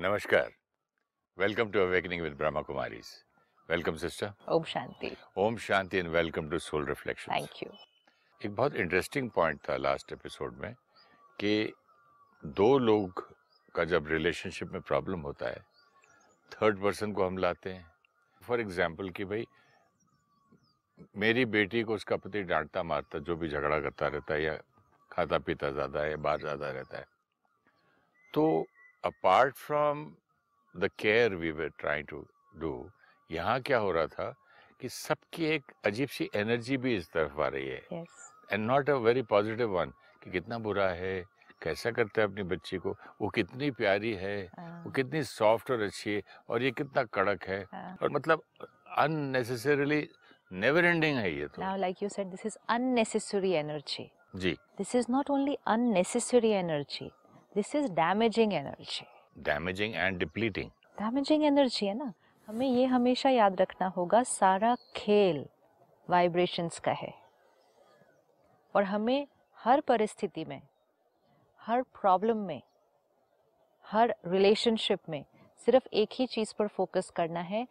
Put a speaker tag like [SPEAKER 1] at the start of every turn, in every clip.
[SPEAKER 1] Namaskar. Welcome to Awakening with Brahma Kumaris. Welcome, sister.
[SPEAKER 2] Om Shanti.
[SPEAKER 1] Om Shanti and welcome to Soul Reflections.
[SPEAKER 2] Thank you.
[SPEAKER 1] एक बहुत interesting point था last episode में कि दो लोग का जब रिलेशनशिप में प्रॉब्लम होता है थर्ड पर्सन को हम लाते हैं फॉर एग्ज़ाम्पल कि भाई मेरी बेटी को उसका पति डांटता मारता जो भी झगड़ा करता रहता है या खाता पीता ज़्यादा है बाहर ज़्यादा रहता है तो apart from the care we were trying to do यहाँ क्या हो रहा था कि सबकी एक अजीब सी एनर्जी भी इस तरफ़ आ रही है and not a very positive one कि कितना बुरा है कैसा करता है अपनी बच्ची को वो कितनी प्यारी है वो
[SPEAKER 2] हाँ,
[SPEAKER 1] कितनी सॉफ्ट और अच्छी है और ये कितना कड़क है
[SPEAKER 2] हाँ.
[SPEAKER 1] और मतलब अननेसेसरीली नेवर एंडिंग है ये तो
[SPEAKER 2] Now, like you said, this is unnecessary energy.
[SPEAKER 1] Ji
[SPEAKER 2] this is not only unnecessary energy. This is damaging energy
[SPEAKER 1] damaging and depleting
[SPEAKER 2] damaging energy है ना? हमें ये हमेशा याद रखना होगा सारा खेल वाइब्रेशंस का है और हमें हर परिस्थिति में हर प्रॉब्लम में हर रिलेशनशिप में सिर्फ़ एक ही चीज़ पर फोकस करना है।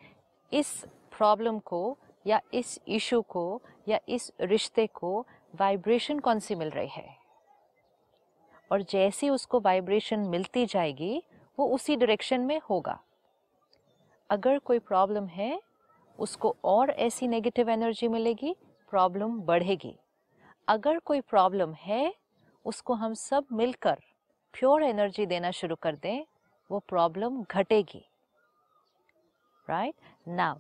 [SPEAKER 2] इस प्रॉब्लम को या इस इशू को या इस रिश्ते को वाइब्रेशन कौन सी मिल रही है? और जैसी उसको वाइब्रेशन मिलती जाएगी, वो उसी डायरेक्शन में होगा। अगर कोई प्रॉब्लम है, उसको और ऐसी नेगेटिव एनर्जी मिलेगी प्रॉब्लम बढ़ेगी। अगर कोई प्रॉब्लम है, उसको हम सब मिलकर प्योर एनर्जी देना शुरू कर दें, वो प्रॉब्लम घटेगी। Right now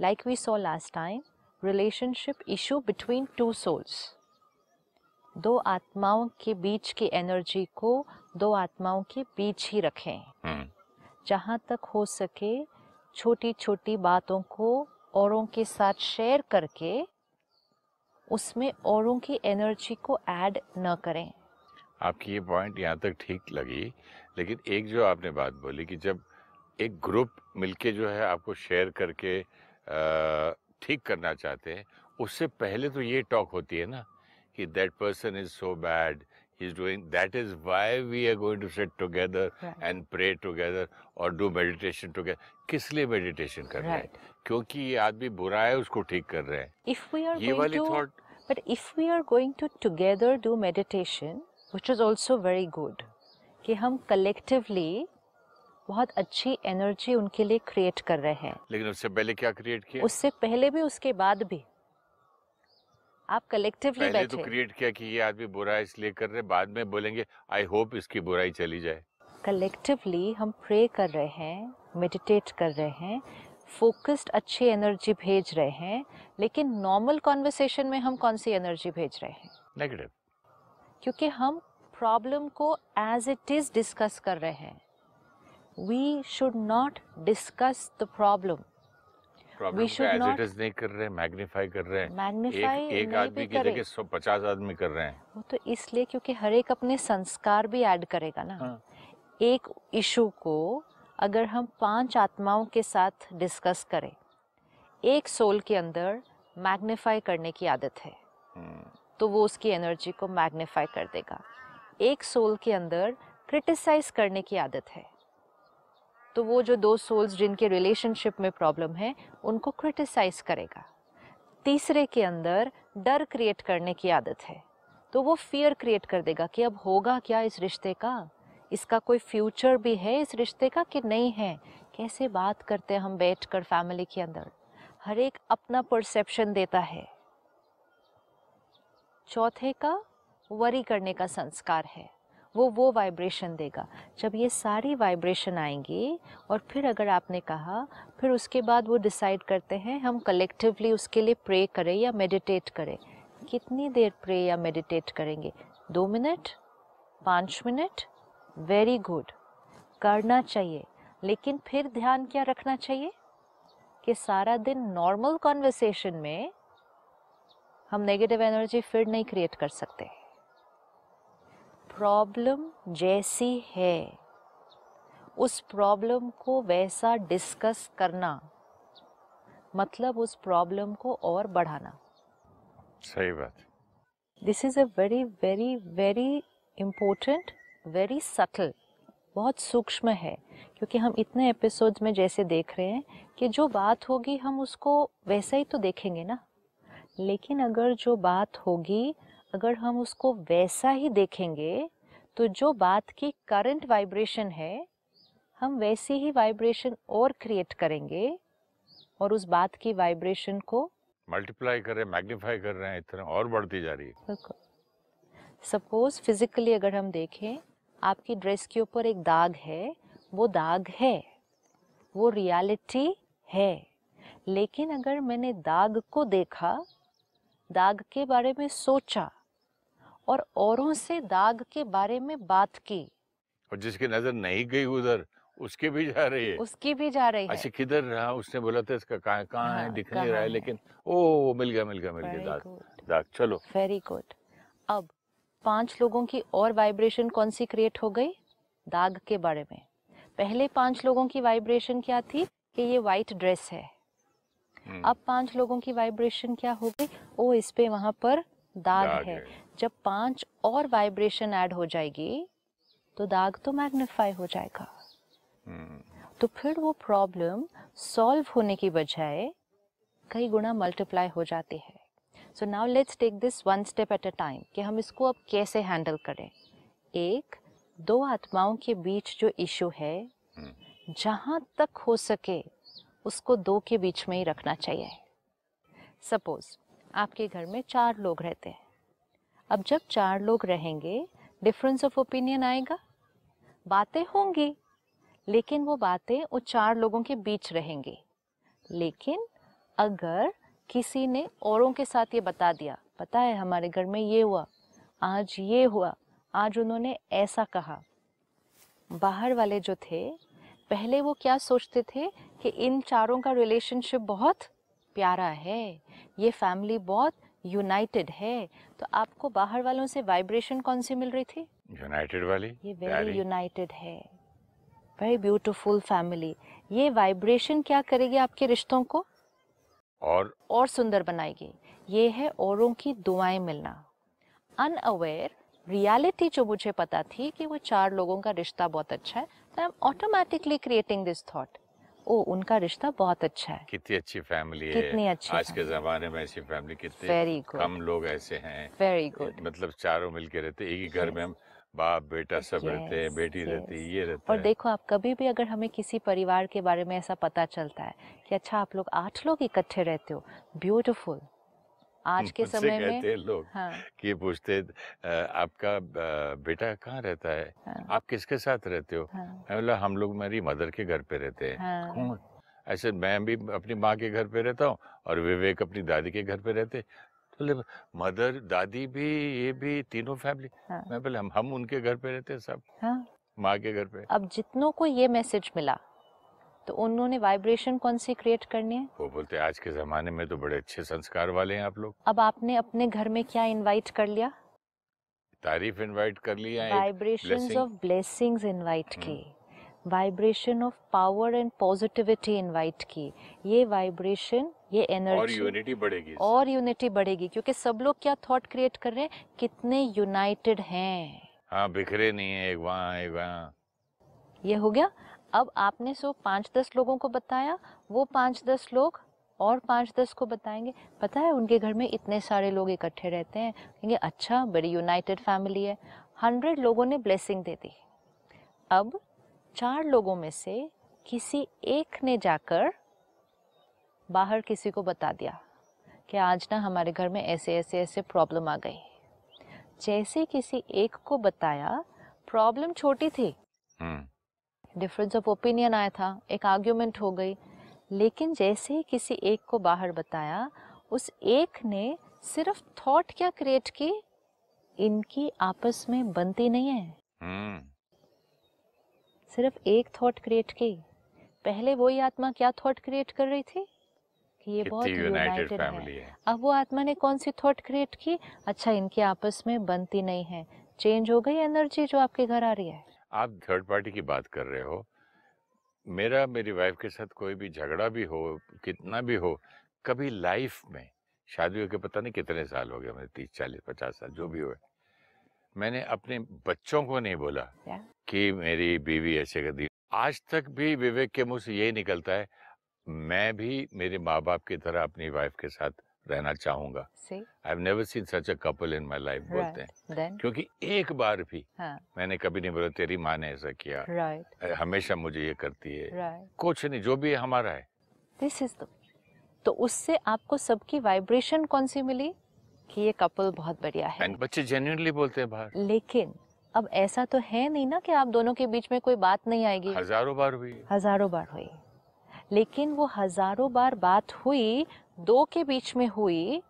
[SPEAKER 2] like we saw last time relationship issue between two souls दो आत्माओं के बीच की एनर्जी को दो आत्माओं के बीच ही रखें।
[SPEAKER 1] हम्म।
[SPEAKER 2] जहाँ तक हो सके छोटी छोटी बातों को औरों के साथ शेयर करके उसमें औरों की एनर्जी को ऐड न करें।
[SPEAKER 1] आपकी ये पॉइंट यहाँ तक ठीक लगी लेकिन एक जो आपने बात बोली कि जब एक ग्रुप मिलके जो है आपको शेयर करके ठीक करना चाहते हैं उससे पहले तो ये टॉक होती है ना कि that person is so bad he is doing that is why we are going to sit together
[SPEAKER 2] Right.
[SPEAKER 1] And pray together और डू मेडिटेशन टुगेदर किस लिए मेडिटेशन कर रहे हैं? क्योंकि ये आदमी बुरा है उसको ठीक कर रहे हैं।
[SPEAKER 2] If we are
[SPEAKER 1] ये वाली thought
[SPEAKER 2] but if we are going to together do meditation which is also very good कि हम collectively बहुत अच्छी एनर्जी उनके लिए क्रिएट कर रहे हैं।
[SPEAKER 1] लेकिन उससे पहले क्या क्रिएट किया?
[SPEAKER 2] उससे पहले भी उसके बाद भी। आप कलेक्टिवली
[SPEAKER 1] पहले तो क्रिएट किया कि ये आदमी बुरा है इसलिए कर रहे बाद में बोलेंगे आई होप इसकी बुराई चली जाए।
[SPEAKER 2] कलेक्टिवली हम प्रे कर रहे हैं मेडिटेट कर रहे हैं फोकस्ड अच्छी एनर्जी भेज रहे हैं लेकिन नॉर्मल कॉन्वर्सेशन में हम कौन सी एनर्जी भेज रहे हैं?
[SPEAKER 1] नेगेटिव
[SPEAKER 2] क्योंकि हम प्रॉब्लम को एज इट इज़ डिस्कस कर रहे हैं। We should not discuss the problem
[SPEAKER 1] problem को एज इट इज़ नहीं कर रहे मैग्नीफाई कर रहे हैं।
[SPEAKER 2] मैग्नीफाई
[SPEAKER 1] एक एक आदमी की जगह सौ पचास आदमी कर रहे हैं।
[SPEAKER 2] वो तो इसलिए क्योंकि हर एक अपने संस्कार भी ऐड करेगा ना।
[SPEAKER 1] हाँ।
[SPEAKER 2] एक इशू को अगर हम पाँच आत्माओं के साथ डिस्कस करें एक सोल के अंदर मैग्नीफाई करने की आदत है
[SPEAKER 1] हम्म,
[SPEAKER 2] तो वो उसकी एनर्जी को मैग्नीफाई कर देगा। एक सोल के अंदर क्रिटिसाइज करने की आदत है। तो वो जो दो सोल्स जिनके रिलेशनशिप में प्रॉब्लम है, उनको क्रिटिसाइज करेगा। तीसरे के अंदर डर क्रिएट करने की आदत है। तो वो फियर क्रिएट कर देगा कि अब होगा क्या इस रिश्ते का? इसका कोई फ्यूचर भी है इस रिश्ते का कि नहीं है? कैसे बात करते हैं हम बैठ कर फैमिली के अंदर? हर एक अपना परसेप्शन देता है। चौथे का वरी करने का संस्कार है। वो वो वाइब्रेशन देगा। जब ये सारी वाइब्रेशन आएँगी और फिर अगर आपने कहा, फिर उसके बाद वो डिसाइड करते हैं, हम कलेक्टिवली उसके लिए प्रे करें या मेडिटेट करें। कितनी देर प्रे या मेडिटेट करेंगे? दो मिनट पाँच मिनट वेरी गुड करना चाहिए। लेकिन फिर ध्यान क्या रखना चाहिए? कि सारा दिन नॉर्मल कॉन्वर्सेशन में हम नेगेटिव एनर्जी फिर नहीं क्रिएट कर सकते। प्रॉब्लम जैसी है। उस प्रॉब्लम को वैसा डिस्कस करना मतलब उस प्रॉब्लम को और बढ़ाना।
[SPEAKER 1] सही बात।
[SPEAKER 2] This is a very very very important very subtle बहुत सूक्ष्म है क्योंकि हम इतने एपिसोड्स में जैसे देख रहे हैं कि जो बात होगी हम उसको वैसा ही तो देखेंगे ना। लेकिन अगर जो बात होगी अगर हम उसको वैसा ही देखेंगे तो जो बात की करंट वाइब्रेशन है हम वैसी ही वाइब्रेशन और क्रिएट करेंगे और उस बात की वाइब्रेशन को
[SPEAKER 1] मल्टीप्लाई कर रहे हैं मैग्नीफाई कर रहे हैं इतना और बढ़ती जा रही है।
[SPEAKER 2] बिल्कुल। सपोज़ फिजिकली अगर हम देखें आपकी ड्रेस के ऊपर एक दाग है वो दाग है वो रियलिटी है। लेकिन अगर मैंने दाग को देखा दाग के बारे में सोचा और औरों से दाग के बारे में बात की।
[SPEAKER 1] और जिसकी नज़र नहीं गई उधर उसके भी जा रही है।
[SPEAKER 2] उसकी भी जा रही है।
[SPEAKER 1] अच्छा किधर रहा? उसने बोला था इसका कहाँ कहाँ है?
[SPEAKER 2] हाँ,
[SPEAKER 1] दिख नहीं रहा है? लेकिन ओ मिल गया मिल गया मिल गया दाग दाग चलो।
[SPEAKER 2] वेरी गुड अब पाँच लोगों की और वाइब्रेशन कौन सी क्रिएट हो गई? दाग के बारे में। पहले पाँच लोगों की वाइब्रेशन क्या थी? कि ये वाइट ड्रेस है।
[SPEAKER 1] हम्म,
[SPEAKER 2] अब पाँच लोगों की वाइब्रेशन क्या हो गई? ओ इस पे वहाँ पर दाग,
[SPEAKER 1] दाग
[SPEAKER 2] है।
[SPEAKER 1] है।
[SPEAKER 2] जब पाँच और वाइब्रेशन ऐड हो जाएगी तो दाग तो मैग्नीफाई हो जाएगा।
[SPEAKER 1] हम्म,
[SPEAKER 2] तो फिर वो प्रॉब्लम सॉल्व होने की बजाय कई गुना मल्टीप्लाई हो जाती है। So now let's take this one step at a time कि हम इसको अब कैसे हैंडल करें। एक दो आत्माओं के बीच जो इशू है
[SPEAKER 1] हम्म।
[SPEAKER 2] जहाँ तक हो सके उसको दो के बीच में ही रखना चाहिए। सपोज़ आपके घर में चार लोग रहते हैं। अब जब चार लोग रहेंगे डिफरेंस ऑफ़ ओपिनियन आएगा। बातें होंगी, लेकिन वो बातें वो चार लोगों के बीच रहेंगी। लेकिन अगर किसी ने औरों के साथ ये बता दिया, पता है, हमारे घर में ये हुआ, आज ये हुआ, आज उन्होंने ऐसा कहा। बाहर वाले जो थे, पहले वो क्या सोचते थे कि इन चारों का रिलेशनशिप बहुत प्यारा है, ये फैमिली बहुत यूनाइटेड है तो आपको बाहर वालों से वाइब्रेशन कौन सी मिल रही थी?
[SPEAKER 1] यूनाइटेड वाली?
[SPEAKER 2] ये वेरी यूनाइटेड है। वेरी ब्यूटीफुल फैमिली ये वाइब्रेशन क्या करेगी आपके रिश्तों को?
[SPEAKER 1] और?
[SPEAKER 2] और सुंदर बनाएगी। ये है औरों की दुआएँ मिलना। अनअवेयर रियलिटी जो मुझे पता थी कि वो चार लोगों का रिश्ता बहुत अच्छा है तो I am automatically creating this thought oh उनका रिश्ता बहुत अच्छा है।
[SPEAKER 1] कितनी अच्छी फैमिली है।
[SPEAKER 2] कितनी अच्छी
[SPEAKER 1] आज के जमाने में ऐसी फैमिली कितनी
[SPEAKER 2] वेरी गुड
[SPEAKER 1] कम लोग ऐसे हैं।
[SPEAKER 2] वेरी गुड
[SPEAKER 1] मतलब चारों मिलके रहते एक ही घर में हम बाप बेटा सब yes, रहते हैं बेटी
[SPEAKER 2] yes.
[SPEAKER 1] रहती है ये रहता
[SPEAKER 2] और
[SPEAKER 1] है।
[SPEAKER 2] देखो आप कभी भी अगर हमें किसी परिवार के बारे में ऐसा पता चलता है कि अच्छा आप लोग आठ लोग इकट्ठे रहते हो। ब्यूटीफुल आज के समय
[SPEAKER 1] कहते हैं लोग
[SPEAKER 2] हाँ।
[SPEAKER 1] कि पूछते आपका बेटा कहाँ रहता है?
[SPEAKER 2] हाँ।
[SPEAKER 1] आप किसके साथ रहते हो?
[SPEAKER 2] हाँ।
[SPEAKER 1] मैं बोला हम लोग मेरी मदर के घर पे रहते हैं।
[SPEAKER 2] हाँ।
[SPEAKER 1] कौन? ऐसे मैं भी अपनी माँ के घर पे रहता हूँ और विवेक अपनी दादी के घर पे रहते तो बोले मदर दादी भी ये भी तीनों फैमिली?
[SPEAKER 2] हाँ।
[SPEAKER 1] मैं बोले हम हम उनके घर पे रहते हैं सब
[SPEAKER 2] हाँ।
[SPEAKER 1] माँ के घर पे।
[SPEAKER 2] अब जितनों को ये मैसेज मिला तो उन्होंने वाइब्रेशन कौन सी क्रिएट करनी है?
[SPEAKER 1] वो बोलते आज के जमाने में तो बड़े अच्छे संस्कार वाले हैं आप लोग।
[SPEAKER 2] अब आपने अपने घर में क्या इनवाइट कर लिया?
[SPEAKER 1] तारीफ़ इनवाइट कर लिया blessing.
[SPEAKER 2] Of blessings invite. की। Vibration of power and positivity invite की। ये वाइब्रेशन ये एनर्जी और
[SPEAKER 1] यूनिटी बढ़ेगी
[SPEAKER 2] और यूनिटी बढ़ेगी क्योंकि सब लोग क्या थॉट क्रिएट कर रहे हैं? कितने यूनाइटेड हैं।
[SPEAKER 1] हाँ बिखरे नहीं है एक वहाँ एक वहाँ।
[SPEAKER 2] ये हो गया? अब आपने सो पाँच दस लोगों को बताया, वो पाँच दस लोग और पाँच दस को बताएँगे। पता है उनके घर में इतने सारे लोग इकट्ठे रहते हैं, कहेंगे अच्छा बड़ी यूनाइटेड फैमिली है। हंड्रेड लोगों ने ब्लेसिंग दे दी। अब चार लोगों में से किसी एक ने जाकर बाहर किसी को बता दिया कि आज ना हमारे घर में ऐसे ऐसे ऐसे प्रॉब्लम आ गई। जैसे किसी एक को बताया प्रॉब्लम छोटी थी।
[SPEAKER 1] हम्म।
[SPEAKER 2] डिफरेंस ऑफ़ ओपिनियन आया था एक आर्ग्यूमेंट हो गई। लेकिन जैसे ही किसी एक को बाहर बताया उस एक ने सिर्फ़ थॉट क्या क्रिएट की? इनकी आपस में बनती नहीं है।
[SPEAKER 1] हम्म।
[SPEAKER 2] सिर्फ़ एक थॉट क्रिएट की। पहले वही आत्मा क्या थॉट क्रिएट कर रही थी? कि ये बहुत
[SPEAKER 1] यूनाइटेड
[SPEAKER 2] है।
[SPEAKER 1] है।
[SPEAKER 2] अब वो आत्मा ने कौन सी थॉट क्रिएट की? अच्छा इनके आपस में बनती नहीं है। चेंज हो गई एनर्जी जो आपके घर आ रही है।
[SPEAKER 1] आप थर्ड पार्टी की बात कर रहे हो मेरा मेरी वाइफ के साथ कोई भी झगड़ा भी हो कितना भी हो कभी लाइफ में शादी के पता नहीं कितने साल हो गए मेरे तीस चालीस पचास साल जो भी हुए मैंने अपने बच्चों को नहीं बोला
[SPEAKER 2] Yeah.
[SPEAKER 1] कि मेरी बीवी ऐसे कर दी आज तक भी विवेक के मुँह से यही निकलता है मैं भी मेरे माँ बाप की तरह अपनी वाइफ के साथ रहना चाहूँगा। I have never seen such a couple in my life बोलते हैं।
[SPEAKER 2] Then?
[SPEAKER 1] क्योंकि एक बार भी
[SPEAKER 2] हाँ.
[SPEAKER 1] मैंने कभी नहीं बोला तेरी माँ ने ऐसा किया।
[SPEAKER 2] Right.
[SPEAKER 1] हमेशा मुझे ये करती है।
[SPEAKER 2] Right.
[SPEAKER 1] कुछ नहीं जो भी है हमारा है।
[SPEAKER 2] दिस इज़ द तो उससे आपको सबकी वाइब्रेशन कौन सी मिली? कि ये कपल बहुत बढ़िया है।
[SPEAKER 1] बच्चे जेन्युइनली बोलते हैं बाहर।
[SPEAKER 2] लेकिन अब ऐसा तो है नहीं ना कि आप दोनों के बीच में कोई बात नहीं आएगी।
[SPEAKER 1] हज़ारों बार हुई।
[SPEAKER 2] हज़ारों बार हुई। लेकिन वो हज़ारों बार बात हुई दो के बीच में हुई।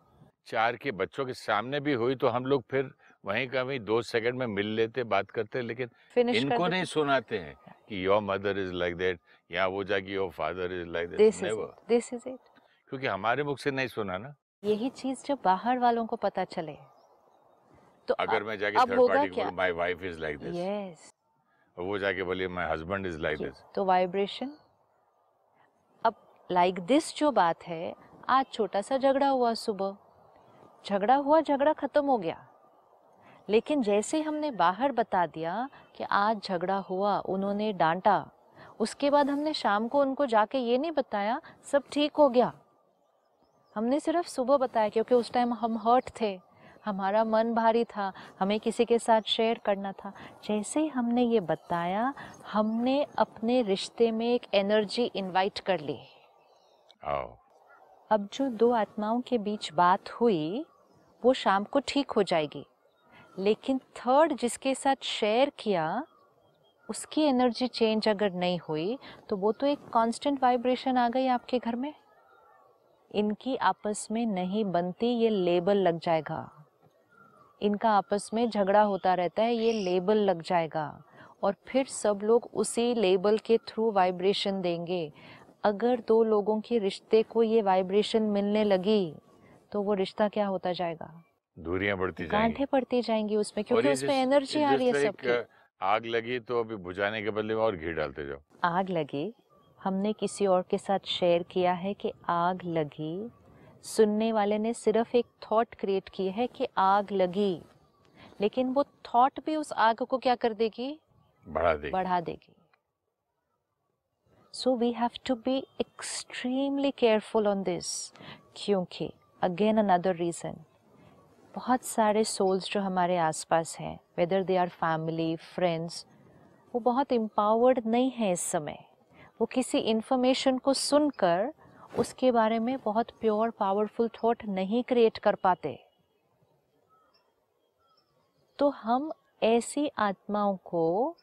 [SPEAKER 1] चार के बच्चों के सामने भी हुई तो हम लोग फिर वहीं का वहीं दो सेकंड में मिल लेते बात करते लेकिन इनको नहीं सुनाते हैं कि your mother is like that या वो जाके your father is like that
[SPEAKER 2] this is it
[SPEAKER 1] क्योंकि हमारे मुख से नहीं सुना ना।
[SPEAKER 2] यही चीज़ जब बाहर वालों को पता चले तो
[SPEAKER 1] अगर मैं जाके थर्ड पार्टी को my wife is like this
[SPEAKER 2] yes
[SPEAKER 1] वो जाके बोले my husband is like this
[SPEAKER 2] तो वाइब्रेशन लाइक दिस जो बात है, आज छोटा सा झगड़ा हुआ सुबह। झगड़ा हुआ, झगड़ा खत्म हो गया। लेकिन जैसे हमने बाहर बता दिया कि आज झगड़ा हुआ, उन्होंने डांटा, उसके बाद हमने शाम को उनको जाके ये नहीं बताया, सब ठीक हो गया। हमने सिर्फ़ सुबह बताया क्योंकि उस टाइम हम हर्ट थे। हमारा मन भारी था, हमें किसी के साथ शेयर करना था। जैसे ही हमने ये बताया, हमने अपने रिश्ते में एक एनर्जी इनवाइट कर ली। अब जो दो आत्माओं के बीच बात हुई, वो शाम को ठीक हो जाएगी। लेकिन थर्ड जिसके साथ शेयर किया, उसकी एनर्जी चेंज अगर नहीं हुई तो वो तो एक कांस्टेंट वाइब्रेशन आ गई आपके घर में। इनकी आपस में नहीं बनती, ये लेबल लग जाएगा। इनका आपस में झगड़ा होता रहता है, ये लेबल लग जाएगा। और फिर सब लोग उसी लेबल के थ्रू वाइब्रेशन देंगे। अगर दो लोगों के रिश्ते को ये वाइब्रेशन मिलने लगी तो वो रिश्ता क्या होता जाएगा?
[SPEAKER 1] दूरियाँ बढ़ती जाएँगी।
[SPEAKER 2] गांठें पड़ती जाएँगी उसमें क्योंकि उसमें एनर्जी आ रही है सबकी।
[SPEAKER 1] आग लगी तो अभी बुझाने के बदले में और घी डालते जाओ।
[SPEAKER 2] आग लगी? हमने किसी और के साथ शेयर किया है कि आग लगी। सुनने वाले ने सिर्फ़ एक थॉट क्रिएट की है कि आग लगी। लेकिन वो थॉट भी उस आग को क्या कर देगी?
[SPEAKER 1] बढ़ा देगी।
[SPEAKER 2] बढ़ा देगी। So we have to be extremely careful on this क्योंकि अगेन अनदर रीज़न बहुत सारे सोल्स जो हमारे आसपास हैं whether they are family friends वो बहुत एम्पावर्ड नहीं है इस समय। वो किसी इन्फॉर्मेशन को सुनकर उसके बारे में बहुत प्योर पावरफुल थॉट नहीं क्रिएट कर पाते। तो हम ऐसी आत्माओं को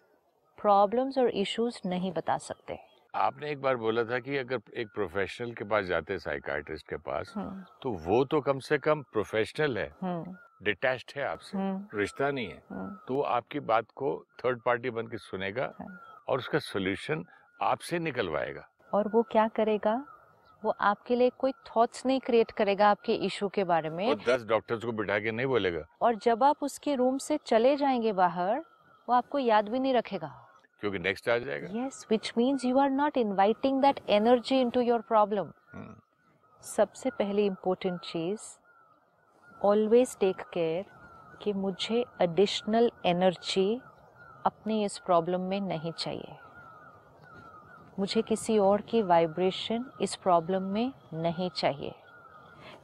[SPEAKER 2] प्रॉब्लम्स और इश्यूज़ नहीं बता सकते।
[SPEAKER 1] आपने एक बार बोला था कि अगर एक प्रोफेशनल के पास जाते साइकाइट्रिस्ट के पास
[SPEAKER 2] हम्म,
[SPEAKER 1] तो वो तो कम से कम प्रोफेशनल है।
[SPEAKER 2] हम्म,
[SPEAKER 1] डिटैच्ड है आपसे।
[SPEAKER 2] हम्म,
[SPEAKER 1] रिश्ता नहीं है। तो वो आपकी बात को थर्ड पार्टी बन के सुनेगा
[SPEAKER 2] हाँ।
[SPEAKER 1] और उसका सोल्यूशन आपसे निकलवाएगा।
[SPEAKER 2] और वो क्या करेगा? वो आपके लिए कोई थॉट्स नहीं क्रिएट करेगा आपके इशू के बारे में।
[SPEAKER 1] दस डॉक्टर्स को बिठा के नहीं बोलेगा।
[SPEAKER 2] और जब आप उसके रूम से चले जाएँगे बाहर वो आपको याद भी नहीं रखेगा।
[SPEAKER 1] क्योंकि नेक्स्ट आ जाएगा।
[SPEAKER 2] Yes which means you are not inviting that energy into your problem सबसे पहली इम्पोर्टेंट चीज़ ऑलवेज टेक केयर कि मुझे एडिशनल एनर्जी अपने इस प्रॉब्लम में नहीं चाहिए। मुझे किसी और की वाइब्रेशन इस प्रॉब्लम में नहीं चाहिए।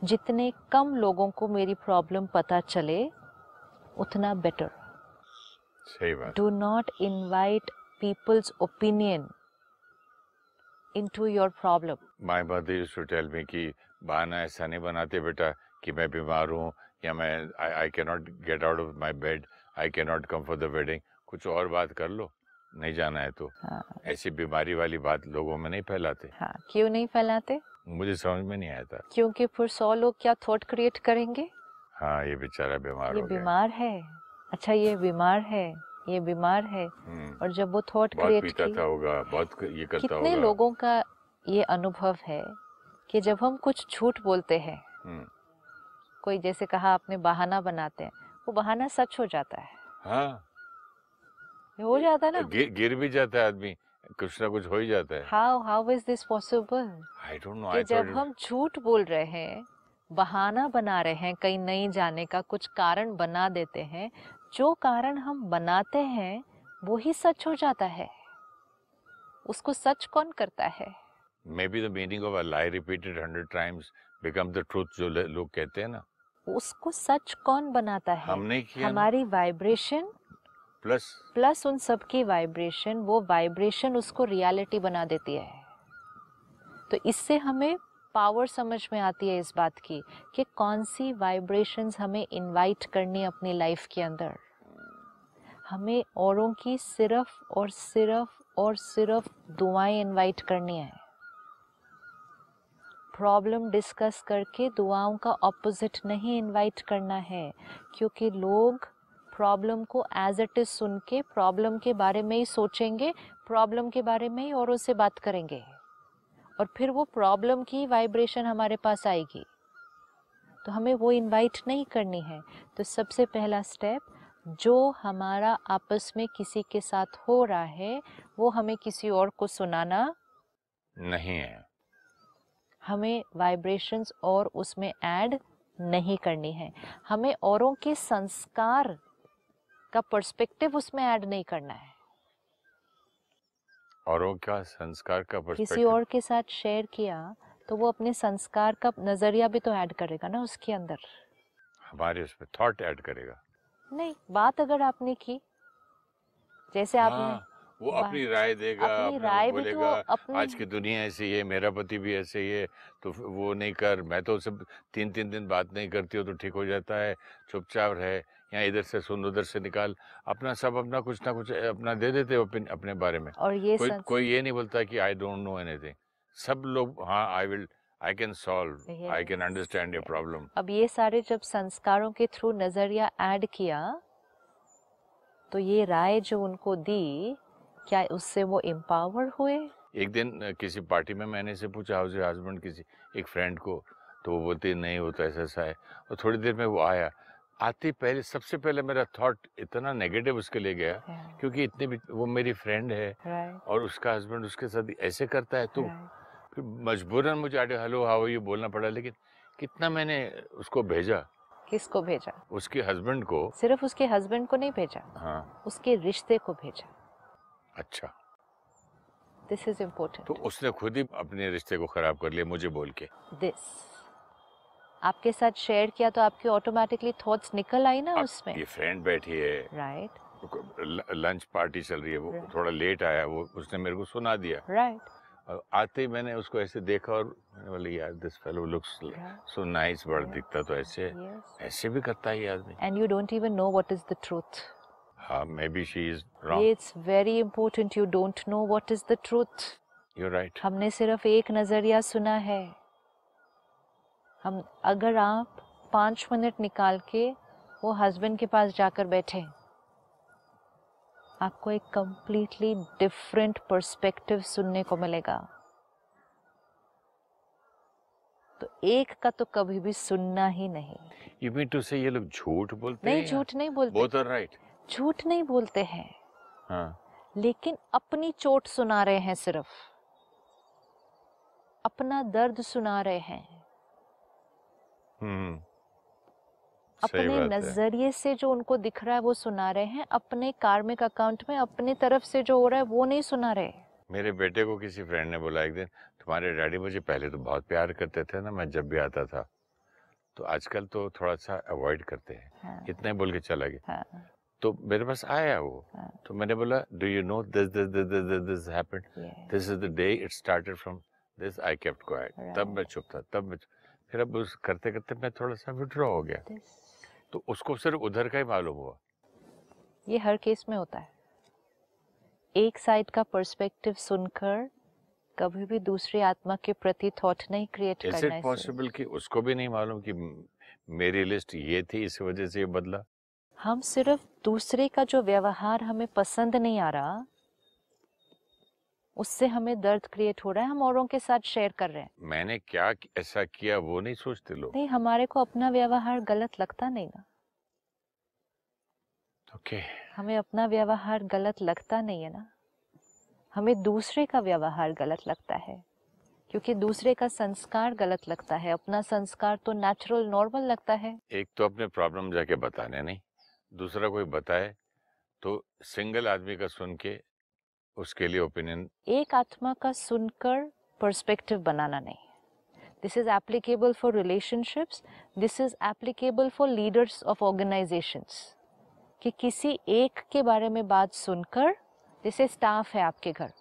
[SPEAKER 2] जितने कम लोगों को मेरी प्रॉब्लम पता चले उतना बेटर
[SPEAKER 1] सही बात।
[SPEAKER 2] Do not invite people's opinion into your problem.
[SPEAKER 1] My mother used to tell me कि बहाना ऐसा नहीं बनाते बेटा कि मैं बीमार हूँ या मैं I can not get out of my bed I can not come for the wedding कुछ और बात कर लो नहीं जाना है तो।
[SPEAKER 2] हाँ।
[SPEAKER 1] ऐसी बीमारी वाली बात लोगों में नहीं फैलाते।
[SPEAKER 2] हाँ क्यों नहीं फैलाते?
[SPEAKER 1] मुझे समझ में नहीं आया था
[SPEAKER 2] क्योंकि फिर सौ लोग क्या थॉट क्रिएट करेंगे?
[SPEAKER 1] हाँ ये बेचारा बीमार
[SPEAKER 2] ये बीमार है। अच्छा ये बीमार है। ये बीमार है।
[SPEAKER 1] हम्म,
[SPEAKER 2] और जब वो थॉट क्रिएट की
[SPEAKER 1] होगा बहुत ये करता
[SPEAKER 2] कितने
[SPEAKER 1] होगा।
[SPEAKER 2] लोगों का ये अनुभव है कि जब हम कुछ झूठ बोलते हैं
[SPEAKER 1] हम्म,
[SPEAKER 2] कोई जैसे कहा आपने बहाना बनाते हैं वो बहाना सच हो जाता है।
[SPEAKER 1] हाँ।
[SPEAKER 2] हो जाता है ना।
[SPEAKER 1] गिर, गिर भी जाता है आदमी कुछ ना कुछ हो ही जाता है।
[SPEAKER 2] How how is this possible
[SPEAKER 1] I don't know
[SPEAKER 2] जब हम झूठ बोल रहे हैं बहाना बना रहे हैं कहीं नहीं जाने का कुछ कारण बना देते हैं जो कारण हम बनाते हैं वो ही सच हो जाता है। उसको सच कौन करता है?
[SPEAKER 1] Maybe the meaning of a lie repeated hundred times become the truth जो लोग कहते हैं ना।
[SPEAKER 2] उसको सच कौन बनाता है?
[SPEAKER 1] हमने किया
[SPEAKER 2] हमारी वाइब्रेशन
[SPEAKER 1] प्लस
[SPEAKER 2] प्लस उन सब की वाइब्रेशन वो वाइब्रेशन उसको रियलिटी बना देती है। तो इससे हमें पावर समझ में आती है इस बात की कि कौन सी वाइब्रेशंस हमें इनवाइट करनी अपनी लाइफ के अंदर। हमें औरों की सिर्फ़ और सिर्फ़ और सिर्फ़ दुआएँ इनवाइट करनी है। प्रॉब्लम डिस्कस करके दुआओं का ऑपोजिट नहीं इनवाइट करना है, क्योंकि लोग प्रॉब्लम को एज इट इज़ सुन के प्रॉब्लम के बारे में ही सोचेंगे प्रॉब्लम के बारे में ही औरों से बात करेंगे। और फिर वो प्रॉब्लम की वाइब्रेशन हमारे पास आएगी। तो हमें वो इनवाइट नहीं करनी है। तो सबसे पहला स्टेप जो हमारा आपस में किसी के साथ हो रहा है वो हमें किसी और को सुनाना
[SPEAKER 1] नहीं है।
[SPEAKER 2] हमें वाइब्रेशंस और उसमें ऐड नहीं करनी है। हमें औरों के संस्कार का पर्सपेक्टिव उसमें ऐड नहीं करना है।
[SPEAKER 1] औरों का संस्कार का
[SPEAKER 2] किसी और के साथ शेयर किया तो वो अपने संस्कार का नज़रिया भी तो ऐड करेगा ना उसके अंदर।
[SPEAKER 1] हमारे उसमें थॉट ऐड करेगा।
[SPEAKER 2] नहीं बात अगर आपने की जैसे
[SPEAKER 1] हाँ, आपने
[SPEAKER 2] वो
[SPEAKER 1] अपनी राय देगा
[SPEAKER 2] अपनी
[SPEAKER 1] अपना
[SPEAKER 2] राय भी तो अपनी
[SPEAKER 1] आज की दुनिया ऐसी है मेरा पति भी ऐसे ही है तो वो नहीं कर मैं तो सब तीन तीन दिन बात नहीं करती हूँ तो ठीक हो जाता है चुपचाप रहे या इधर से सुन उधर से निकाल अपना सब अपना कुछ ना कुछ अपना दे देते हो अपने बारे में।
[SPEAKER 2] और ये
[SPEAKER 1] कोई. कोई ये नहीं बोलता कि आई डोंट नो एनीथिंग सब लोग हाँ I will I can solve I can understand your problem
[SPEAKER 2] अब ये सारे जब संस्कारों के थ्रू नज़रिया ऐड किया तो ये राय जो उनको दी क्या उससे वो एम्पावर हुए?
[SPEAKER 1] एक दिन किसी पार्टी में मैंने से पूछा हाउस हस्बैंड किसी एक फ्रेंड को? तो वो बोलती नहीं होता ऐसा ऐसा है। और थोड़ी देर में वो आया आते पहले सबसे पहले मेरा थॉट इतना नेगेटिव उसके लिए गया क्योंकि इतनी भी वो मेरी फ्रेंड है
[SPEAKER 2] राइट
[SPEAKER 1] और उसका हस्बैंड उसके साथ ऐसे करता है तो
[SPEAKER 2] राइट
[SPEAKER 1] फिर मजबूरन मुझे आगे हेलो हाउ यू बोलना पड़ा लेकिन कितना मैंने उसको भेजा।
[SPEAKER 2] किसको भेजा?
[SPEAKER 1] उसके हस्बैंड को।
[SPEAKER 2] सिर्फ़ उसके हस्बैंड को नहीं भेजा?
[SPEAKER 1] हाँ।
[SPEAKER 2] उसके रिश्ते को भेजा।
[SPEAKER 1] अच्छा।
[SPEAKER 2] दिस इज़ इम्पोर्टेंट
[SPEAKER 1] तो उसने खुद ही अपने रिश्ते को खराब कर लिया मुझे बोल के।
[SPEAKER 2] दिस आपके साथ शेयर किया तो आपकी ऑटोमेटिकली थॉट्स निकल आई ना उसमें?
[SPEAKER 1] ये फ्रेंड बैठी है।
[SPEAKER 2] राइट
[SPEAKER 1] लंच पार्टी चल रही है वो
[SPEAKER 2] Right.
[SPEAKER 1] थोड़ा लेट आया वो उसने मेरे को सुना दिया।
[SPEAKER 2] राइट
[SPEAKER 1] और आते ही मैंने उसको ऐसे देखा और मैंने बोला यार this fellow looks so nice बड़ा दिखता तो ऐसे
[SPEAKER 2] यस
[SPEAKER 1] ऐसे भी करता है ये आदमी।
[SPEAKER 2] And you don't even know what is the truth.
[SPEAKER 1] हाँ maybe she is wrong
[SPEAKER 2] It's very important you don't know what is the truth.
[SPEAKER 1] You right
[SPEAKER 2] हमने सिर्फ़ एक नज़रिया सुना है। हम अगर आप पाँच मिनट निकाल के वो हस्बैंड के पास जाकर बैठे आपको एक completely डिफरेंट पर्सपेक्टिव सुनने को मिलेगा। तो एक का तो कभी भी सुनना ही नहीं।
[SPEAKER 1] यू मीन टू से ये लोग झूठ बोलते
[SPEAKER 2] नहीं झूठ नहीं बोलते।
[SPEAKER 1] बोथ आर राइट
[SPEAKER 2] झूठ नहीं बोलते हैं।
[SPEAKER 1] हाँ।
[SPEAKER 2] लेकिन अपनी चोट सुना रहे हैं सिर्फ़। अपना दर्द सुना रहे हैं।
[SPEAKER 1] हम्म। सही
[SPEAKER 2] अपने
[SPEAKER 1] बात है।
[SPEAKER 2] नज़रिए से जो उनको दिख रहा है वो सुना रहे हैं। अपने कार्मिक अकाउंट में अपने तरफ़ से जो हो रहा है वो नहीं सुना रहे।
[SPEAKER 1] मेरे बेटे को किसी फ्रेंड ने बोला एक दिन तुम्हारे डैडी मुझे पहले तो बहुत प्यार करते थे ना मैं जब भी आता था। तो आजकल तो थोड़ा सा अवॉइड करते हैं।
[SPEAKER 2] हाँ,
[SPEAKER 1] इतना ही बोल के चला गया।
[SPEAKER 2] हाँ,
[SPEAKER 1] तो मेरे पास आया वो।
[SPEAKER 2] हाँ।
[SPEAKER 1] तो मैंने बोला do you know this this this this this this happened
[SPEAKER 2] yes,
[SPEAKER 1] this is the day it started from this I kept quiet तब मैं चुप था तब मैं चुप- फिर अब उस करते करते मैं थोड़ा सा विड्रॉ हो गया।
[SPEAKER 2] This-
[SPEAKER 1] तो उसको सिर्फ़ उधर का ही मालूम हुआ।
[SPEAKER 2] ये हर केस में होता है। एक साइड का पर्सपेक्टिव सुनकर कभी भी दूसरी आत्मा के प्रति थॉट नहीं क्रिएट करना
[SPEAKER 1] इट
[SPEAKER 2] है
[SPEAKER 1] पॉसिबल कि उसको भी नहीं मालूम कि मेरी लिस्ट ये थी इस वजह से ये बदला?
[SPEAKER 2] हम सिर्फ़ दूसरे का जो व्यवहार हमें पसंद नहीं आ रहा उससे हमें दर्द क्रिएट हो रहा है हम औरों के साथ शेयर कर रहे हैं।
[SPEAKER 1] मैंने क्या ऐसा किया वो नहीं सोचते लोग?
[SPEAKER 2] नहीं हमारे को अपना व्यवहार गलत लगता नहीं ना।
[SPEAKER 1] ओके
[SPEAKER 2] हमें अपना व्यवहार गलत लगता नहीं है ना। हमें दूसरे का व्यवहार गलत लगता है क्योंकि दूसरे का संस्कार गलत लगता है। अपना संस्कार तो नेचुरल नॉर्मल लगता है।
[SPEAKER 1] एक तो अपने प्रॉब्लम जाके बताने नहीं दूसरा कोई बताए तो सिंगल आदमी का सुन के उसके लिए ओपिनियन
[SPEAKER 2] एक आत्मा का सुनकर पर्सपेक्टिव बनाना नहीं। This is applicable for relationships this is applicable for leaders of organisations कि किसी एक के बारे में बात सुनकर जैसे स्टाफ है आपके घर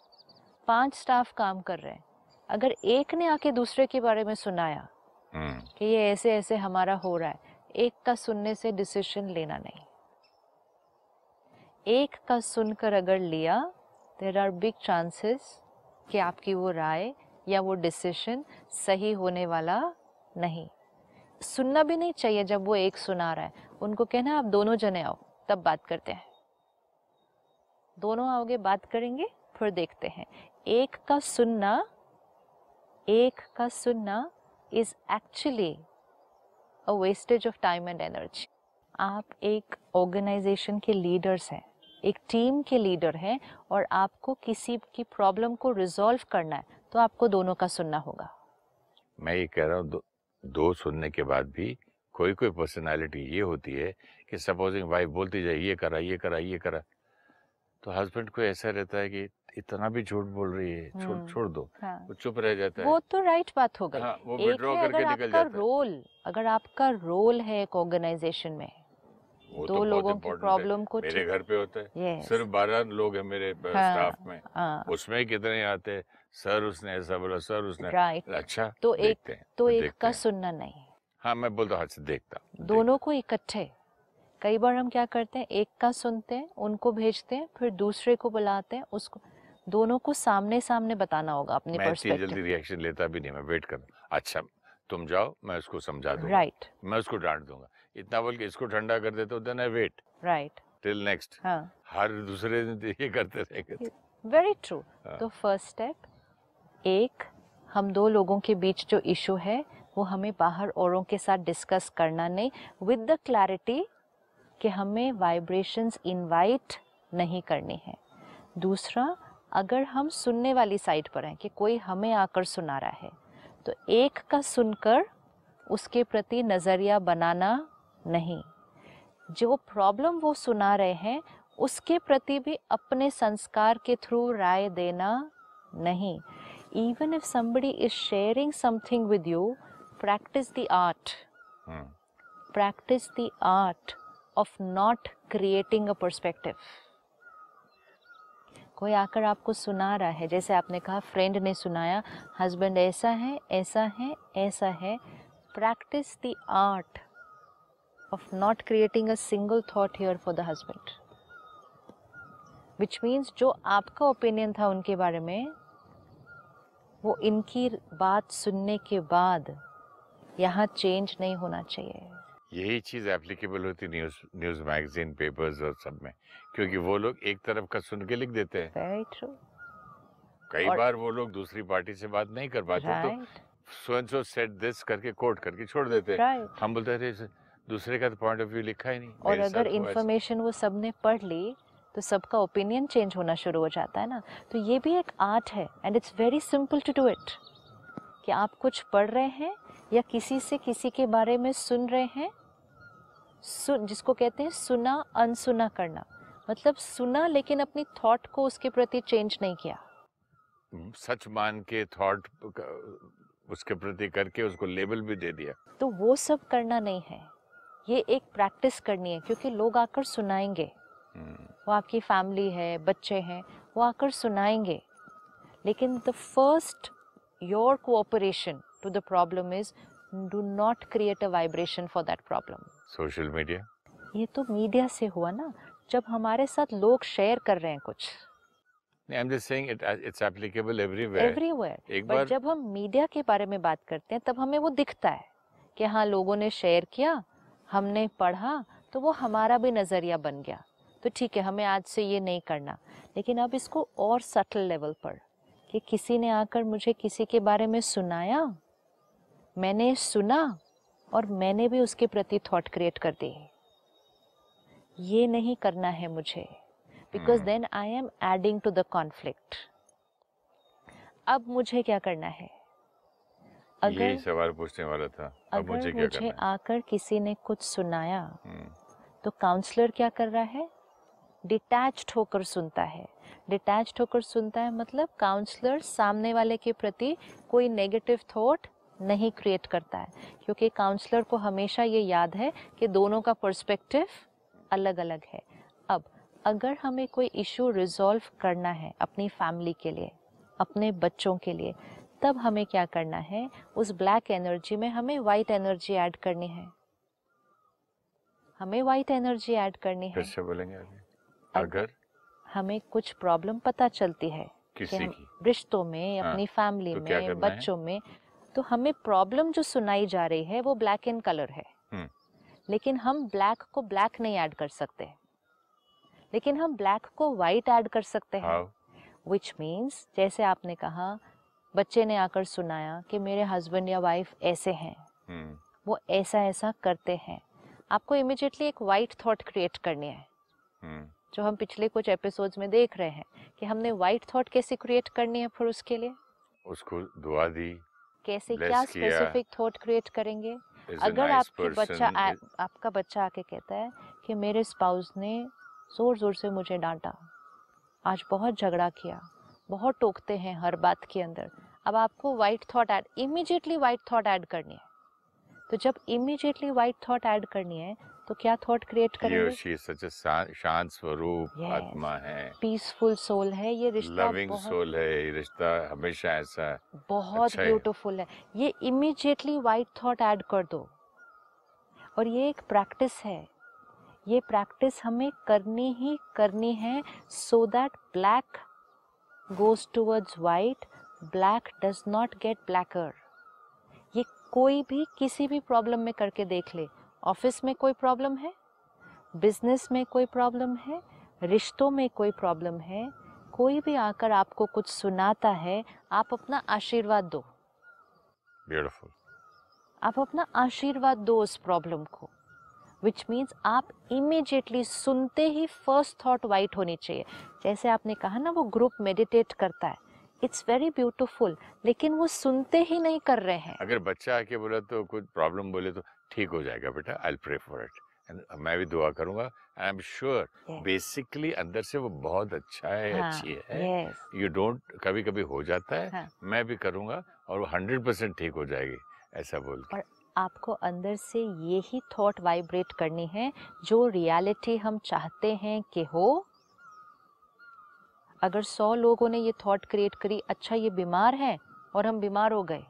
[SPEAKER 2] पाँच स्टाफ काम कर रहे हैं। अगर एक ने आके दूसरे के बारे में सुनाया
[SPEAKER 1] हम्म।
[SPEAKER 2] कि ये ऐसे ऐसे हमारा हो रहा है एक का सुनने से डिसीज़न लेना नहीं। एक का सुनकर अगर लिया देर आर बिग चांसेस कि आपकी वो राय या वो डिसीशन सही होने वाला नहीं। सुनना भी नहीं चाहिए जब वो एक सुना रहा है। उनको कहना, आप दोनों जने आओ, तब बात करते हैं। दोनों आओगे, बात करेंगे, फिर देखते हैं। एक का सुनना, एक का सुनना is actually a wastage of time and energy आप एक ऑर्गेनाइजेशन के लीडर्स हैं। एक टीम के लीडर हैं और आपको किसी की प्रॉब्लम को रिजॉल्व करना है तो आपको दोनों का सुनना होगा
[SPEAKER 1] मैं ये कह रहा हूँ दो, दो सुनने के बाद भी कोई कोई पर्सनालिटी ये होती है कि सपोजिंग वाइफ बोलती जाए ये करा ये करा ये करा तो हस्बैंड को ऐसा रहता है कि इतना भी झूठ बोल रही है छोड़
[SPEAKER 2] हम्म।
[SPEAKER 1] छोड़ दो
[SPEAKER 2] हाँ।
[SPEAKER 1] वो चुप रह जाता है वो
[SPEAKER 2] तो राइट बात हो गई
[SPEAKER 1] हाँ, वो
[SPEAKER 2] एक है अगर आपका रोल अगर आपका रोल है एक ऑर्गेनाइजेशन में
[SPEAKER 1] वो
[SPEAKER 2] दो
[SPEAKER 1] तो
[SPEAKER 2] लोगों की प्रॉब्लम को
[SPEAKER 1] मेरे घर पे होता है. सिर्फ़ बारह लोग हैं मेरे
[SPEAKER 2] हाँ,
[SPEAKER 1] स्टाफ में।
[SPEAKER 2] हाँ।
[SPEAKER 1] उसमें कितने आते हैं? सर उसने ऐसा बोला सर उसने।
[SPEAKER 2] राइट
[SPEAKER 1] अच्छा
[SPEAKER 2] तो एक तो एक का सुनना नहीं।
[SPEAKER 1] हाँ मैं बोलता हूँ से देखता
[SPEAKER 2] दोनों को इकट्ठे। कई बार हम क्या करते हैं एक का सुनते हैं उनको भेजते हैं फिर दूसरे को बुलाते हैं उसको दोनों को सामने सामने बताना होगा अपनी
[SPEAKER 1] मैं जल्दी रिएक्शन लेता भी नहीं मैं वेट कर अच्छा तुम जाओ मैं उसको समझा दूँगा।
[SPEAKER 2] राइट
[SPEAKER 1] मैं उसको डांट दूँगा। इतना बोल के इसको ठंडा कर देता हूँ then I wait
[SPEAKER 2] right
[SPEAKER 1] till next
[SPEAKER 2] हाँ।
[SPEAKER 1] हर दूसरे दिन तो ये करते रहेंगे
[SPEAKER 2] वेरी ट्रू
[SPEAKER 1] हाँ।
[SPEAKER 2] तो फ़र्स्ट स्टेप एक हम दो लोगों के बीच जो इशू है वो हमें बाहर औरों के साथ डिस्कस करना नहीं विद द क्लैरिटी कि हमें वाइब्रेशंस इनवाइट नहीं करनी है। दूसरा अगर हम सुनने वाली साइड पर हैं कि कोई हमें आकर सुना रहा है तो एक का सुनकर उसके प्रति नज़रिया बनाना नहीं। जो प्रॉब्लम वो सुना रहे हैं उसके प्रति भी अपने संस्कार के थ्रू राय देना नहीं। Even if somebody is sharing something with you practice the art practice the art of not creating a perspective. कोई आकर आपको सुना रहा है जैसे आपने कहा फ्रेंड ने सुनाया हस्बैंड ऐसा है ऐसा है ऐसा है practice the art of not creating a single thought here for the husband which means जो आपका ओपिनियन था उनके बारे में वो इनकी बात सुनने के बाद यहाँ चेंज नहीं होना चाहिए।
[SPEAKER 1] यही चीज़ एप्लीकेबल होती न्यूज़ न्यूज़ मैगजीन पेपर्स और सब में क्योंकि वो लोग एक तरफ़ का सुन के लिख देते हैं।
[SPEAKER 2] वेरी ट्रू
[SPEAKER 1] कई
[SPEAKER 2] और-
[SPEAKER 1] बार वो लोग दूसरी पार्टी से बात नहीं कर पाते right.
[SPEAKER 2] तो
[SPEAKER 1] so and so set this करके कोट करके छोड़ देते हैं।
[SPEAKER 2] राइट
[SPEAKER 1] हम बोलते थे दूसरे का तो पॉइंट ऑफ़ व्यू लिखा ही नहीं
[SPEAKER 2] और अगर। इंफॉर्मेशन वो सबने पढ़ ली तो सबका ओपिनियन चेंज होना शुरू हो जाता है ना। तो ये भी एक आर्ट है and it's very simple to do it कि आप कुछ पढ़ रहे हैं या किसी से किसी के बारे में सुन रहे हैं सुन जिसको कहते हैं सुना अनसुना करना। मतलब सुना लेकिन अपनी थॉट को उसके प्रति चेंज नहीं किया।
[SPEAKER 1] सच मान के थॉट उसके प्रति करके उसको लेबल भी दे दिया।
[SPEAKER 2] तो वो सब करना नहीं है। ये एक प्रैक्टिस करनी है क्योंकि लोग आकर सुनाएँगे। वो आपकी फैमिली है बच्चे हैं वो आकर सुनाएँगे। लेकिन the first your cooperation to the problem is do not create a vibration for that problem
[SPEAKER 1] social media
[SPEAKER 2] ये तो मीडिया से हुआ ना जब हमारे साथ लोग शेयर कर रहे हैं कुछ।
[SPEAKER 1] I am just saying it it's applicable everywhere
[SPEAKER 2] everywhere
[SPEAKER 1] एक बार
[SPEAKER 2] जब हम मीडिया के बारे में बात करते हैं तब हमें वो दिखता है कि हाँ लोगों ने शेयर किया हमने पढ़ा तो वो हमारा भी नज़रिया बन गया। तो ठीक है हमें आज से ये नहीं करना। लेकिन अब इसको और सटल लेवल पर कि किसी ने आकर मुझे किसी के बारे में सुनाया? मैंने सुना और मैंने भी उसके प्रति थॉट क्रिएट कर दी। ये नहीं करना है मुझे because. Then I am adding to the conflict अब मुझे क्या करना है?
[SPEAKER 1] यही
[SPEAKER 2] अगर
[SPEAKER 1] सवाल पूछने वाला था। अब
[SPEAKER 2] अगर
[SPEAKER 1] मुझे क्या
[SPEAKER 2] मुझे
[SPEAKER 1] करना है?
[SPEAKER 2] आकर किसी ने कुछ सुनाया
[SPEAKER 1] हम्म,
[SPEAKER 2] तो काउंसलर क्या कर रहा है? डिटैच्ड होकर सुनता है। डिटैच्ड होकर सुनता है मतलब काउंसलर सामने वाले के प्रति कोई नेगेटिव थॉट नहीं क्रिएट करता है। क्योंकि काउंसलर को हमेशा ये याद है कि दोनों का पर्सपेक्टिव अलग अलग है। अब अगर हमें कोई इशू रिजॉल्व करना है अपनी फैमिली के लिए अपने बच्चों के लिए तब हमें क्या करना है? उस ब्लैक एनर्जी में हमें वाइट एनर्जी ऐड करनी है। हमें वाइट एनर्जी ऐड करनी है।
[SPEAKER 1] फिर से बोलेंगे
[SPEAKER 2] अगर- हमें कुछ प्रॉब्लम पता चलती है
[SPEAKER 1] किसी की।
[SPEAKER 2] रिश्तों में
[SPEAKER 1] हाँ,
[SPEAKER 2] अपनी फैमिली
[SPEAKER 1] तो
[SPEAKER 2] में बच्चों में तो हमें प्रॉब्लम जो सुनाई जा रही है वो ब्लैक इन कलर है।
[SPEAKER 1] हम्म।
[SPEAKER 2] लेकिन हम ब्लैक को ब्लैक नहीं ऐड कर सकते। लेकिन हम ब्लैक को वाइट ऐड कर सकते हैं। विच मीन्स जैसे आपने कहा बच्चे ने आकर सुनाया कि मेरे हस्बैंड या वाइफ ऐसे हैं।
[SPEAKER 1] हम्म।
[SPEAKER 2] वो ऐसा ऐसा करते हैं। आपको इमिजिएटली एक वाइट थॉट क्रिएट करनी है।
[SPEAKER 1] हम्म।
[SPEAKER 2] जो हम पिछले कुछ एपिसोड्स में देख रहे हैं कि हमने वाइट थॉट कैसे क्रिएट करनी है फिर उसके लिए?
[SPEAKER 1] उसको दुआ दी।
[SPEAKER 2] कैसे क्या स्पेसिफिक थॉट क्रिएट करेंगे? अगर
[SPEAKER 1] nice
[SPEAKER 2] आपके बच्चा आ, आपका बच्चा आके कहता है कि मेरे स्पाउस ने ज़ोर ज़ोर से मुझे डांटा। आज बहुत झगड़ा किया। बहुत टोकते हैं हर बात के अंदर। अब आपको white thought add immediately white thought add करनी है। तो जब इमीडिएटली वाइट थॉट ऐड करनी है तो क्या थॉट क्रिएट करेंगे?
[SPEAKER 1] शांत स्वरूप
[SPEAKER 2] Yes.
[SPEAKER 1] आत्मा है।
[SPEAKER 2] पीसफुल सोल है ये रिश्ता
[SPEAKER 1] लविंग सोल है ये रिश्ता हमेशा ऐसा है
[SPEAKER 2] बहुत
[SPEAKER 1] अच्छा है।
[SPEAKER 2] है। ये इमीडिएटली वाइट थॉट ऐड कर दो। और ये एक प्रैक्टिस है। ये प्रैक्टिस हमें करनी ही करनी है so that black goes towards white black does not get blacker ये कोई भी किसी भी प्रॉब्लम में करके देख ले। ऑफ़िस में कोई प्रॉब्लम है? बिज़नेस में कोई प्रॉब्लम है? रिश्तों में कोई प्रॉब्लम है? कोई भी आकर आपको कुछ सुनाता है आप अपना आशीर्वाद दो।
[SPEAKER 1] ब्यूटीफुल
[SPEAKER 2] आप अपना आशीर्वाद दो उस प्रॉब्लम को। विच मीन्स आप इमीडिएटली सुनते ही फ़र्स्ट थॉट वाइट होनी चाहिए। जैसे आपने कहा ना वो ग्रुप मेडिटेट करता है। इट्स वेरी ब्यूटीफुल लेकिन वो सुनते ही नहीं कर रहे हैं।
[SPEAKER 1] अगर बच्चा आके बोला तो कुछ प्रॉब्लम बोले तो ठीक हो जाएगा बेटा आई प्रे फॉर इट मैं भी दुआ करूँगा। आई एम श्योर बेसिकली अंदर से वो बहुत अच्छा है
[SPEAKER 2] हाँ,
[SPEAKER 1] अच्छी है।
[SPEAKER 2] yes.
[SPEAKER 1] यू डोंट कभी कभी हो जाता है।
[SPEAKER 2] हाँ.
[SPEAKER 1] मैं भी करूँगा और वो हंड्रेड परसेंट ठीक हो जाएगी ऐसा बोल के।
[SPEAKER 2] आपको अंदर से ये ही थॉट वाइब्रेट करनी है, जो रियलिटी हम चाहते हैं कि हो। अगर सौ लोगों ने ये थॉट क्रिएट करी अच्छा ये बीमार है और हम बीमार हो गए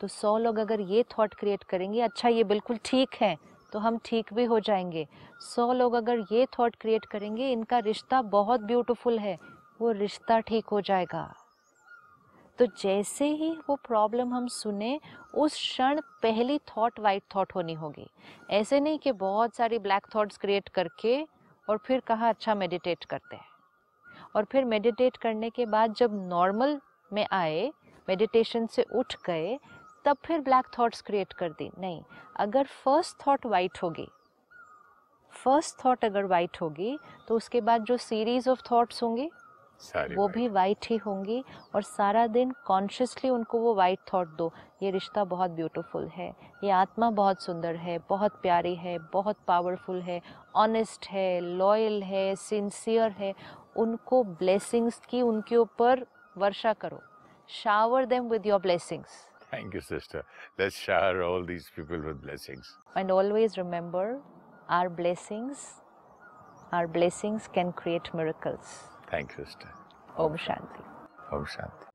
[SPEAKER 2] तो सौ लोग अगर ये थॉट क्रिएट करेंगे अच्छा ये बिल्कुल ठीक है तो हम ठीक भी हो जाएँगे। सौ लोग अगर ये थॉट क्रिएट करेंगे, इनका रिश्ता बहुत ब्यूटीफुल है, वो रिश्ता ठीक हो जाएगा। तो जैसे ही वो प्रॉब्लम हम सुने, उस क्षण पहली थॉट वाइट थॉट होनी होगी। ऐसे नहीं कि बहुत सारी ब्लैक थॉट्स क्रिएट करके और फिर कहा अच्छा मेडिटेट करते हैं। और फिर मेडिटेट करने के बाद जब नॉर्मल में आए मेडिटेशन से उठ गए, तब फिर ब्लैक थॉट्स क्रिएट कर दी। नहीं, अगर फ़र्स्ट थॉट वाइट होगी फ़र्स्ट थॉट अगर वाइट होगी तो उसके बाद जो सीरीज़ ऑफ़ थॉट्स होंगी वो भी वाइट ही होंगी और सारा दिन कॉन्शियसली उनको वो वाइट थॉट दो। ये रिश्ता बहुत ब्यूटीफुल है। ये आत्मा बहुत सुंदर है बहुत प्यारी है बहुत पावरफुल है ऑनेस्ट है लॉयल है सिंसियर है। उनको ब्लेसिंग्स की उनके ऊपर वर्षा करो। Shower them with your blessings
[SPEAKER 1] Thank you, sister. Let's shower all these people with blessings.
[SPEAKER 2] and always remember our blessings our blessings can create miracles
[SPEAKER 1] thank you sister
[SPEAKER 2] ओम शांति।
[SPEAKER 1] ओम शांति।